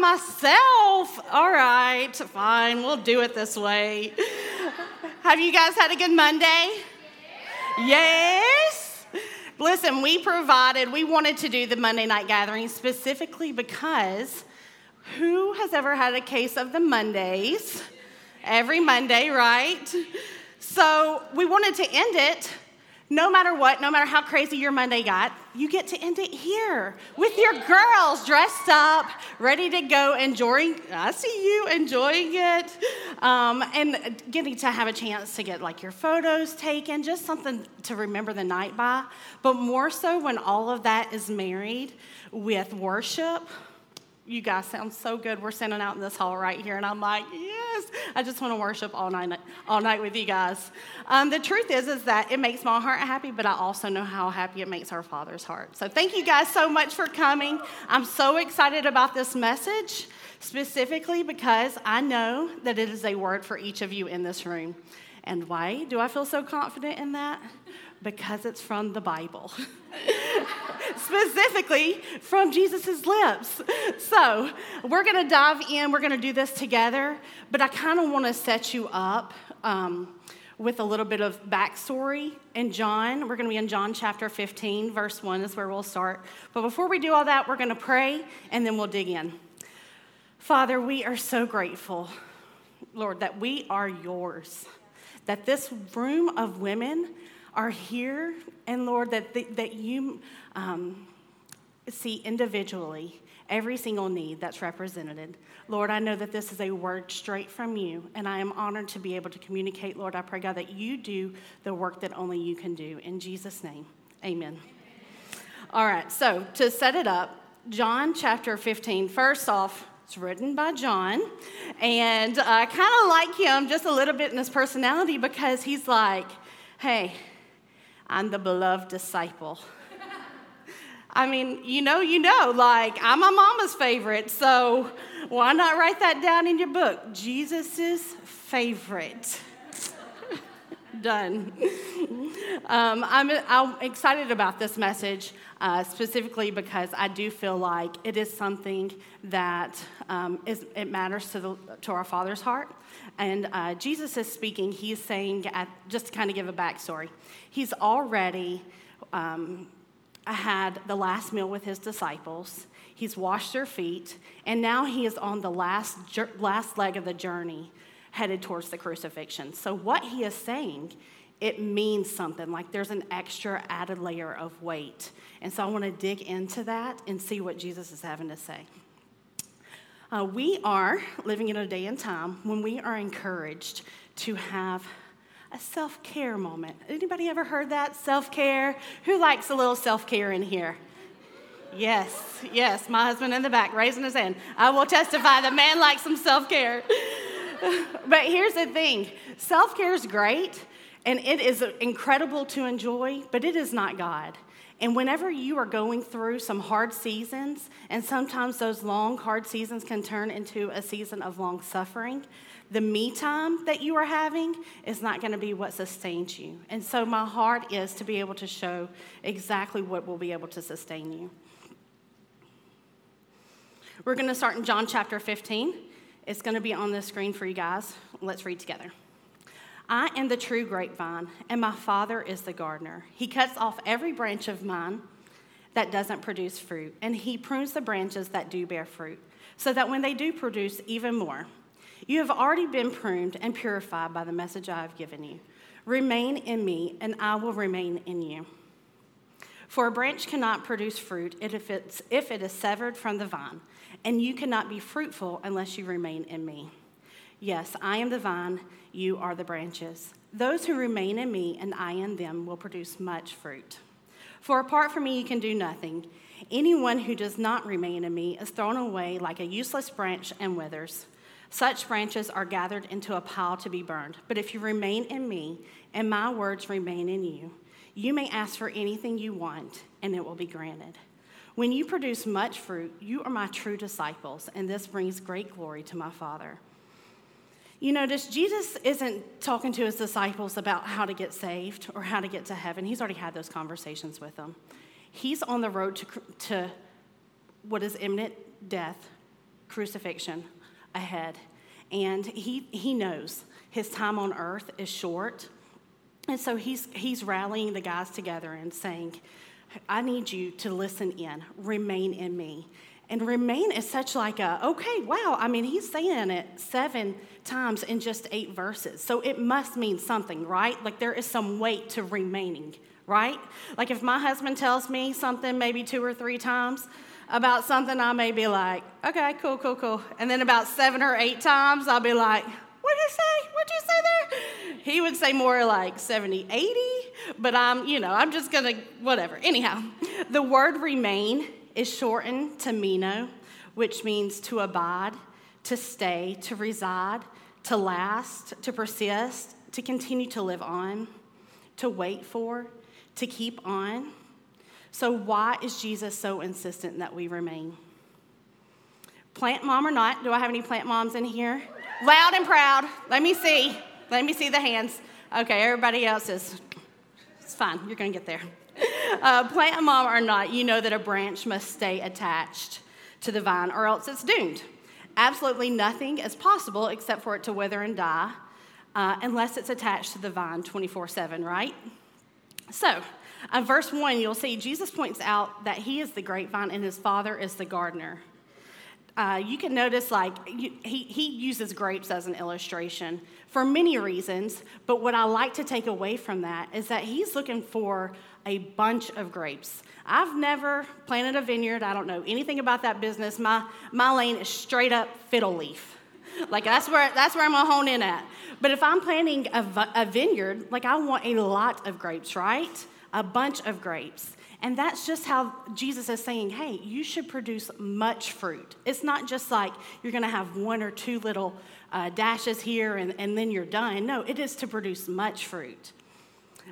myself. All right, fine, we'll do it this way. Have you guys had a good Monday? Yes. Listen, we provided, we wanted to do the Monday night gathering specifically because who has ever had a case of the Mondays? Every Monday, right? So we wanted to end it no matter what, no matter how crazy your Monday got, you get to end it here with your girls dressed up, ready to go, enjoying. I see you enjoying it, um, and getting to have a chance to get like your photos taken, just something to remember the night by. But more so when all of that is married with worship you guys sound so good. We're sitting out in this hall right here, and I'm like, yes, I just want to worship all night, all night with you guys. Um, the truth is, is that it makes my heart happy, but I also know how happy it makes our Father's heart. So thank you guys so much for coming. I'm so excited about this message, specifically because I know that it is a word for each of you in this room. And why do I feel so confident in that? Because it's from the Bible. Specifically from Jesus' lips. So, we're to dive in. We're to do this together, but I kind of want to set you up um, with a little bit of backstory in John. We're going to be in John chapter 15, verse 1 is where we'll start. But before we do all that, we're going to pray and then we'll dig in. Father, we are so grateful, Lord, that we are yours, that this room of women are here, and Lord, that, the, that you um, see individually every single need that's represented. Lord, I know that this is a word straight from you, and I am honored to be able to communicate. Lord, I pray, God, that you do the work that only you can do. In Jesus' name, amen. amen. All right, so to set it up, John chapter 15, first off, it's written by John, and I kind of like him just a little bit in his personality because he's like, hey, I'm the beloved disciple. I mean, you know, you know, like I'm my mama's favorite, so why not write that down in your book? Jesus's favorite. Done. Um, I'm, I'm, excited about this message uh, specifically because I do feel like it is something that um, is, it matters to, the, to our Father's heart. And uh, Jesus is speaking, he's saying, at, just to kind of give a backstory, he's already um, had the last meal with his disciples. He's washed their feet, and now he is on the last, last leg of the journey headed towards the crucifixion. So, what he is saying, it means something, like there's an extra added layer of weight. And so, I want to dig into that and see what Jesus is having to say. Uh, we are living in a day and time when we are encouraged to have a self-care moment. Anybody ever heard that? Self-care? Who likes a little self-care in here? Yes, yes, my husband in the back raising his hand. I will testify the man likes some self-care. but here's the thing self-care is great and it is incredible to enjoy, but it is not God. And whenever you are going through some hard seasons, and sometimes those long, hard seasons can turn into a season of long suffering, the me time that you are having is not going to be what sustains you. And so, my heart is to be able to show exactly what will be able to sustain you. We're going to start in John chapter 15. It's going to be on the screen for you guys. Let's read together. I am the true grapevine, and my Father is the gardener. He cuts off every branch of mine that doesn't produce fruit, and He prunes the branches that do bear fruit, so that when they do produce even more, you have already been pruned and purified by the message I have given you. Remain in me, and I will remain in you. For a branch cannot produce fruit if, it's, if it is severed from the vine, and you cannot be fruitful unless you remain in me. Yes, I am the vine, you are the branches. Those who remain in me and I in them will produce much fruit. For apart from me, you can do nothing. Anyone who does not remain in me is thrown away like a useless branch and withers. Such branches are gathered into a pile to be burned. But if you remain in me and my words remain in you, you may ask for anything you want and it will be granted. When you produce much fruit, you are my true disciples, and this brings great glory to my Father. You notice Jesus isn't talking to his disciples about how to get saved or how to get to heaven. He's already had those conversations with them. He's on the road to, to what is imminent death, crucifixion ahead. And he, he knows his time on earth is short. And so he's, he's rallying the guys together and saying, I need you to listen in, remain in me. And remain is such like a, okay, wow. I mean, he's saying it seven times in just eight verses. So it must mean something, right? Like there is some weight to remaining, right? Like if my husband tells me something maybe two or three times about something, I may be like, okay, cool, cool, cool. And then about seven or eight times, I'll be like, what'd you say? What'd you say there? He would say more like 70, 80, but I'm, you know, I'm just gonna, whatever. Anyhow, the word remain is shortened to meno, which means to abide, to stay, to reside, to last, to persist, to continue to live on, to wait for, to keep on. So, why is Jesus so insistent that we remain? Plant mom or not? Do I have any plant moms in here? Loud and proud. Let me see. Let me see the hands. Okay, everybody else is. It's fine. You're to get there. Uh, plant mom or not, you know that a branch must stay attached to the vine or else it's doomed. Absolutely nothing is possible except for it to wither and die uh, unless it's attached to the vine 24 7, right? So, uh, verse 1, you'll see Jesus points out that he is the grapevine and his father is the gardener. Uh, you can notice, like, you, he, he uses grapes as an illustration for many reasons, but what I like to take away from that is that he's looking for a bunch of grapes. I've never planted a vineyard. I don't know anything about that business. My, my lane is straight up fiddle leaf. Like that's where that's where I'm gonna hone in at. But if I'm planting a, a vineyard, like I want a lot of grapes, right? A bunch of grapes. And that's just how Jesus is saying, hey, you should produce much fruit. It's not just like you're going to have one or two little uh, dashes here and, and then you're done. No, it is to produce much fruit.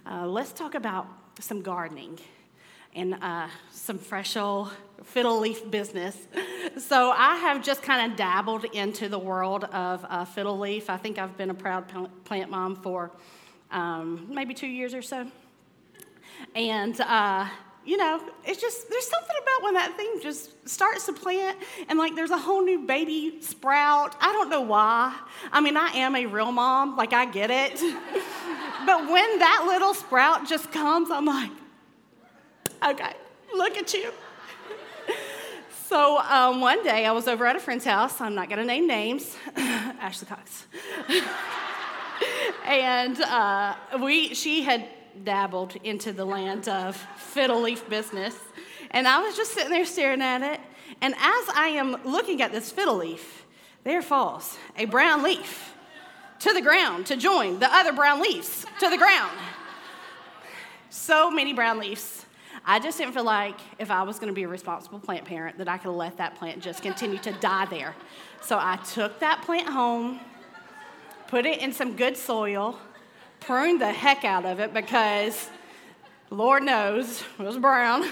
Uh, let's talk about some gardening and uh, some fresh old fiddle leaf business. So I have just kind of dabbled into the world of uh, fiddle leaf. I think I've been a proud plant mom for um, maybe two years or so. And, uh, you know, it's just, there's something about when that thing just starts to plant and like there's a whole new baby sprout. I don't know why. I mean, I am a real mom, like I get it. but when that little sprout just comes, I'm like, okay, look at you. so um, one day I was over at a friend's house. I'm not going to name names. Ashley Cox. and uh, we, she had dabbled into the land of fiddle leaf business. And I was just sitting there staring at it. And as I am looking at this fiddle leaf, there falls a brown leaf to the ground to join the other brown leaves to the ground. So many brown leaves. I just didn't feel like if I was going to be a responsible plant parent that I could let that plant just continue to die there. So I took that plant home, put it in some good soil, pruned the heck out of it because Lord knows it was brown.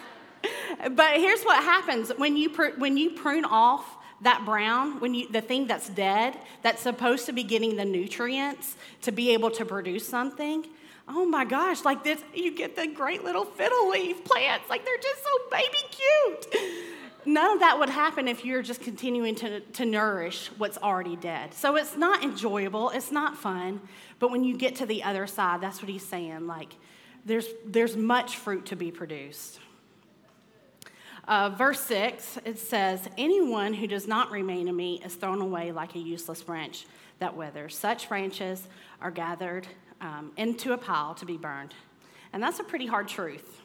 but here's what happens when you, pr- when you prune off that brown, when you, the thing that's dead, that's supposed to be getting the nutrients to be able to produce something, oh my gosh, like this, you get the great little fiddle leaf plants. Like they're just so baby cute. None of that would happen if you're just continuing to, to nourish what's already dead. So it's not enjoyable, it's not fun. But when you get to the other side, that's what he's saying. Like there's, there's much fruit to be produced. Uh, verse 6, it says, Anyone who does not remain in me is thrown away like a useless branch that withers. Such branches are gathered um, into a pile to be burned. And that's a pretty hard truth.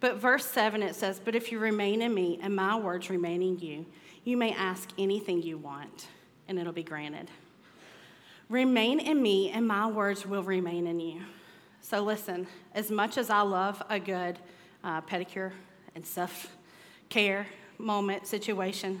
But verse 7, it says, But if you remain in me and my words remain in you, you may ask anything you want, and it'll be granted. Remain in me, and my words will remain in you. So listen, as much as I love a good uh, pedicure and self care moment situation,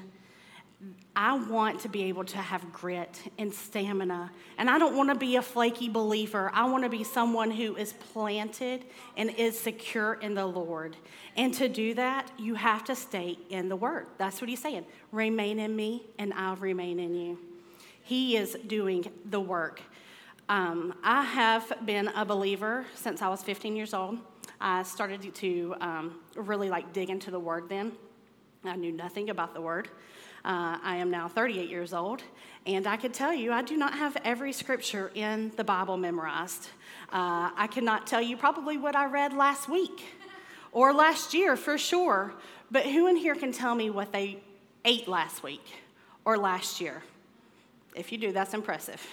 I want to be able to have grit and stamina. And I don't want to be a flaky believer. I want to be someone who is planted and is secure in the Lord. And to do that, you have to stay in the Word. That's what he's saying. Remain in me, and I'll remain in you. He is doing the work. Um, I have been a believer since I was 15 years old. I started to um, really like dig into the Word then. I knew nothing about the Word. Uh, I am now 38 years old, and I could tell you I do not have every scripture in the Bible memorized. Uh, I cannot tell you probably what I read last week or last year for sure, but who in here can tell me what they ate last week or last year? If you do, that's impressive.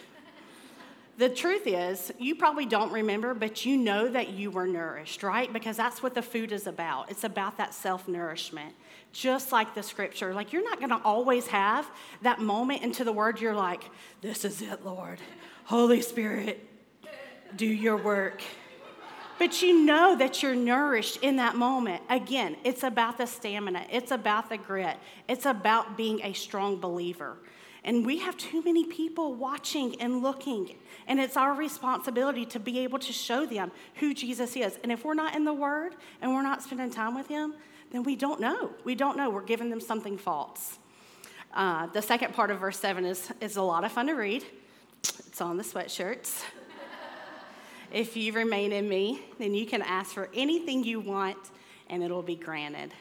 The truth is, you probably don't remember, but you know that you were nourished, right? Because that's what the food is about. It's about that self nourishment, just like the scripture. Like, you're not gonna always have that moment into the word, you're like, This is it, Lord. Holy Spirit, do your work. But you know that you're nourished in that moment. Again, it's about the stamina, it's about the grit, it's about being a strong believer. And we have too many people watching and looking. And it's our responsibility to be able to show them who Jesus is. And if we're not in the Word and we're not spending time with Him, then we don't know. We don't know. We're giving them something false. Uh, the second part of verse 7 is, is a lot of fun to read. It's on the sweatshirts. if you remain in me, then you can ask for anything you want and it'll be granted.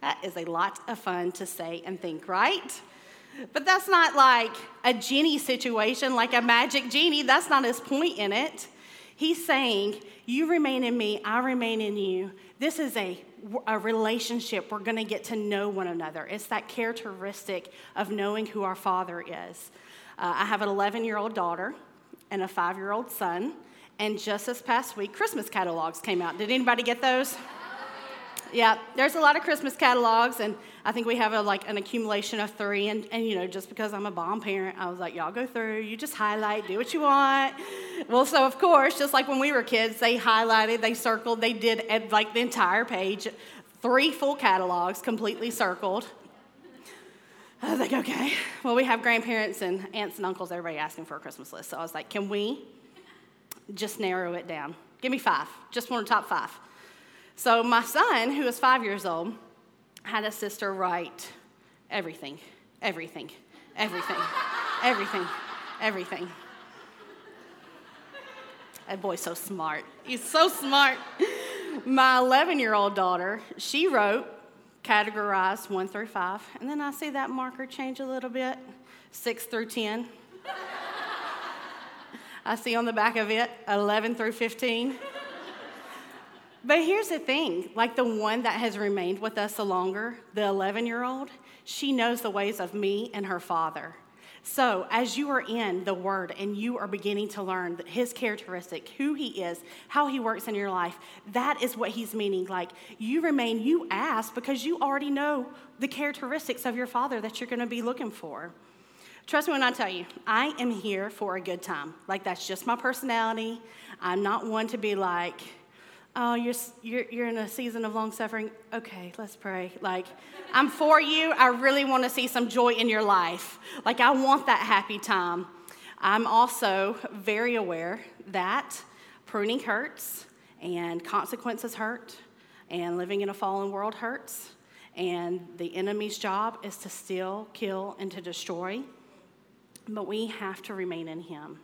That is a lot of fun to say and think, right? But that's not like a genie situation, like a magic genie. That's not his point in it. He's saying, You remain in me, I remain in you. This is a, a relationship. We're going to get to know one another. It's that characteristic of knowing who our Father is. Uh, I have an 11 year old daughter and a five year old son. And just this past week, Christmas catalogs came out. Did anybody get those? Yeah, there's a lot of Christmas catalogs, and I think we have a, like an accumulation of three. And, and you know, just because I'm a bomb parent, I was like, y'all go through, you just highlight, do what you want. Well, so of course, just like when we were kids, they highlighted, they circled, they did like the entire page, three full catalogs completely circled. I was like, okay. Well, we have grandparents and aunts and uncles, everybody asking for a Christmas list. So I was like, can we just narrow it down? Give me five, just one the top five. So my son, who is five years old, had a sister write everything, everything, everything, everything, everything. That boy's so smart. He's so smart. My 11 year old daughter, she wrote, categorized one through five, and then I see that marker change a little bit, six through 10. I see on the back of it, 11 through 15. But here's the thing like the one that has remained with us the longer, the 11 year old, she knows the ways of me and her father. So, as you are in the Word and you are beginning to learn His characteristic, who He is, how He works in your life, that is what He's meaning. Like, you remain, you ask because you already know the characteristics of your Father that you're going to be looking for. Trust me when I tell you, I am here for a good time. Like, that's just my personality. I'm not one to be like, oh, you're, you're, you're in a season of long suffering. Okay, let's pray. Like, I'm for you. I really want to see some joy in your life. Like, I want that happy time. I'm also very aware that pruning hurts and consequences hurt and living in a fallen world hurts. And the enemy's job is to steal, kill, and to destroy. But we have to remain in him.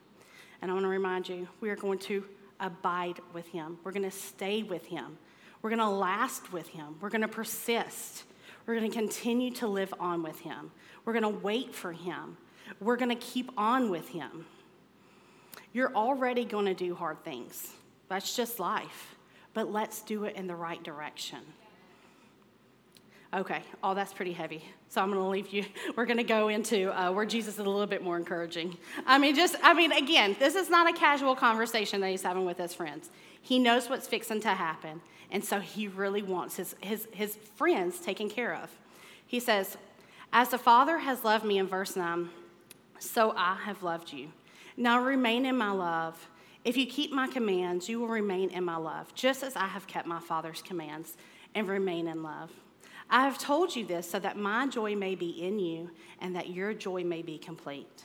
And I want to remind you, we are going to abide with Him. We're going to stay with Him. We're going to last with Him. We're going to persist. We're going to continue to live on with Him. We're going to wait for Him. We're going to keep on with Him. You're already going to do hard things. That's just life. But let's do it in the right direction. Okay, oh, that's pretty heavy. So I'm going to leave you. We're going to go into uh, where Jesus is a little bit more encouraging. I mean, just, I mean, again, this is not a casual conversation that he's having with his friends. He knows what's fixing to happen. And so he really wants his, his, his friends taken care of. He says, As the Father has loved me in verse 9, so I have loved you. Now remain in my love. If you keep my commands, you will remain in my love, just as I have kept my Father's commands and remain in love. I have told you this so that my joy may be in you and that your joy may be complete.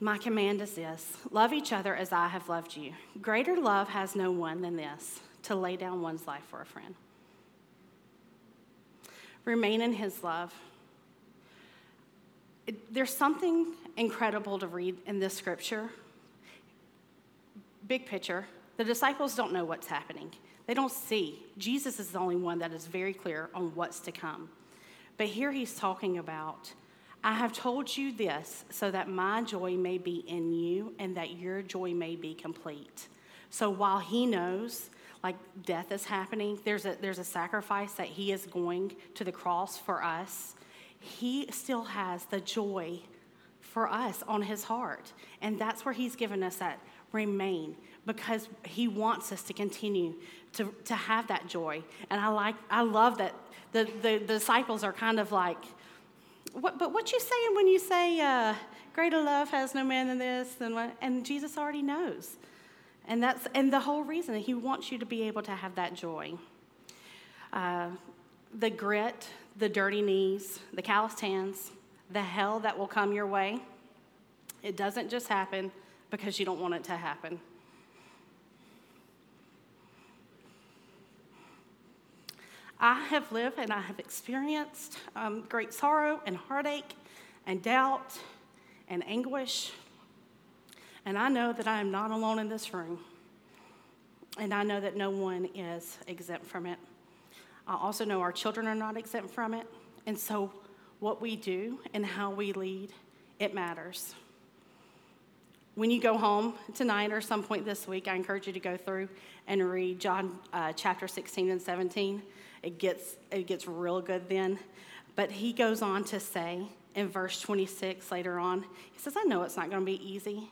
My command is this love each other as I have loved you. Greater love has no one than this to lay down one's life for a friend. Remain in his love. There's something incredible to read in this scripture. Big picture, the disciples don't know what's happening. They don't see. Jesus is the only one that is very clear on what's to come. But here he's talking about I have told you this so that my joy may be in you and that your joy may be complete. So while he knows like death is happening, there's a, there's a sacrifice that he is going to the cross for us, he still has the joy for us on his heart. And that's where he's given us that remain because he wants us to continue to, to have that joy. And I like, I love that the, the, the disciples are kind of like, what, but what you saying when you say, uh, greater love has no man than this? And, what, and Jesus already knows. And that's and the whole reason he wants you to be able to have that joy. Uh, the grit, the dirty knees, the calloused hands, the hell that will come your way. It doesn't just happen because you don't want it to happen. I have lived and I have experienced um, great sorrow and heartache and doubt and anguish. And I know that I am not alone in this room. And I know that no one is exempt from it. I also know our children are not exempt from it. And so, what we do and how we lead, it matters. When you go home tonight or some point this week, I encourage you to go through and read John uh, chapter 16 and 17 it gets, it gets real good then. But he goes on to say in verse 26 later on, he says, I know it's not going to be easy.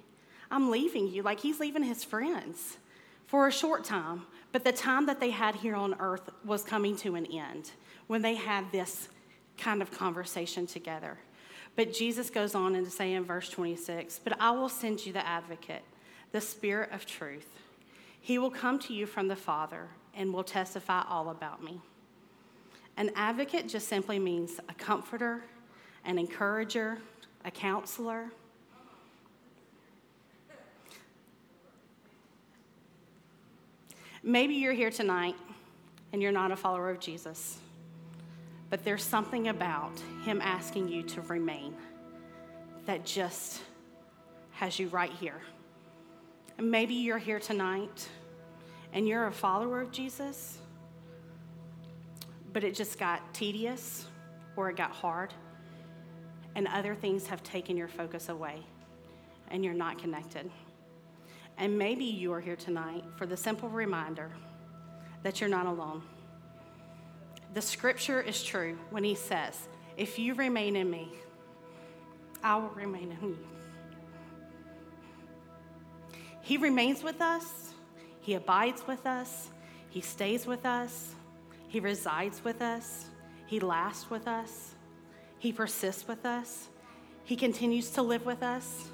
I'm leaving you. Like he's leaving his friends for a short time. But the time that they had here on earth was coming to an end when they had this kind of conversation together. But Jesus goes on and to say in verse 26, But I will send you the advocate, the Spirit of truth. He will come to you from the Father and will testify all about me. An advocate just simply means a comforter, an encourager, a counselor. Maybe you're here tonight and you're not a follower of Jesus, but there's something about him asking you to remain that just has you right here. And maybe you're here tonight and you're a follower of Jesus but it just got tedious or it got hard, and other things have taken your focus away, and you're not connected. And maybe you are here tonight for the simple reminder that you're not alone. The scripture is true when he says, If you remain in me, I will remain in you. He remains with us, He abides with us, He stays with us, he resides with us, He lasts with us, He persists with us, He continues to live with us,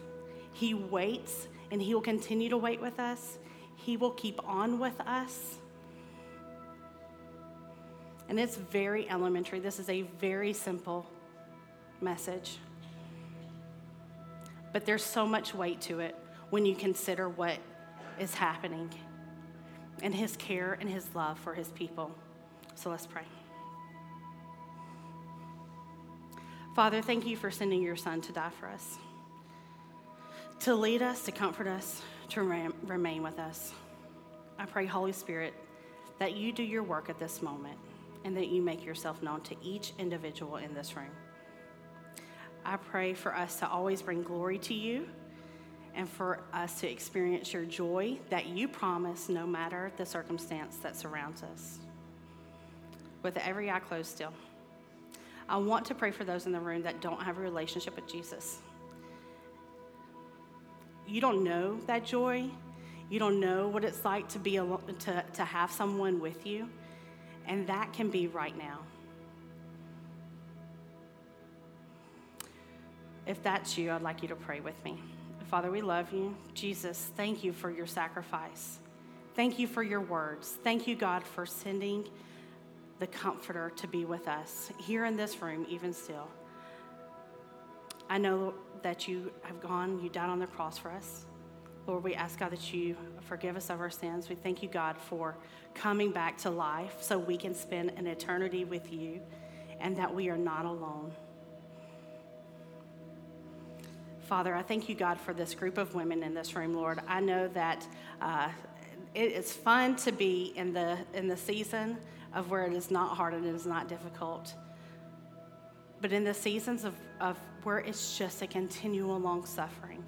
He waits, and He will continue to wait with us, He will keep on with us. And it's very elementary. This is a very simple message. But there's so much weight to it when you consider what is happening and his care and his love for his people. So let's pray. Father, thank you for sending your son to die for us, to lead us, to comfort us, to remain with us. I pray, Holy Spirit, that you do your work at this moment and that you make yourself known to each individual in this room. I pray for us to always bring glory to you and for us to experience your joy that you promise no matter the circumstance that surrounds us with every eye closed still. I want to pray for those in the room that don't have a relationship with Jesus. You don't know that joy. You don't know what it's like to be alone, to, to have someone with you. And that can be right now. If that's you, I'd like you to pray with me. Father, we love you. Jesus, thank you for your sacrifice. Thank you for your words. Thank you, God, for sending the Comforter to be with us here in this room, even still. I know that you have gone, you died on the cross for us. Lord, we ask God that you forgive us of our sins. We thank you, God, for coming back to life so we can spend an eternity with you and that we are not alone. Father, I thank you, God, for this group of women in this room, Lord. I know that uh, it is fun to be in the, in the season of where it is not hard and it is not difficult. But in the seasons of, of where it's just a continual long suffering,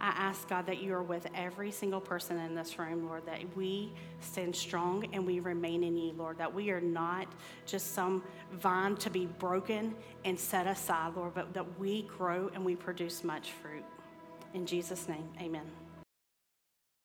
I ask God that you are with every single person in this room, Lord, that we stand strong and we remain in you, Lord, that we are not just some vine to be broken and set aside, Lord, but that we grow and we produce much fruit. In Jesus' name, amen.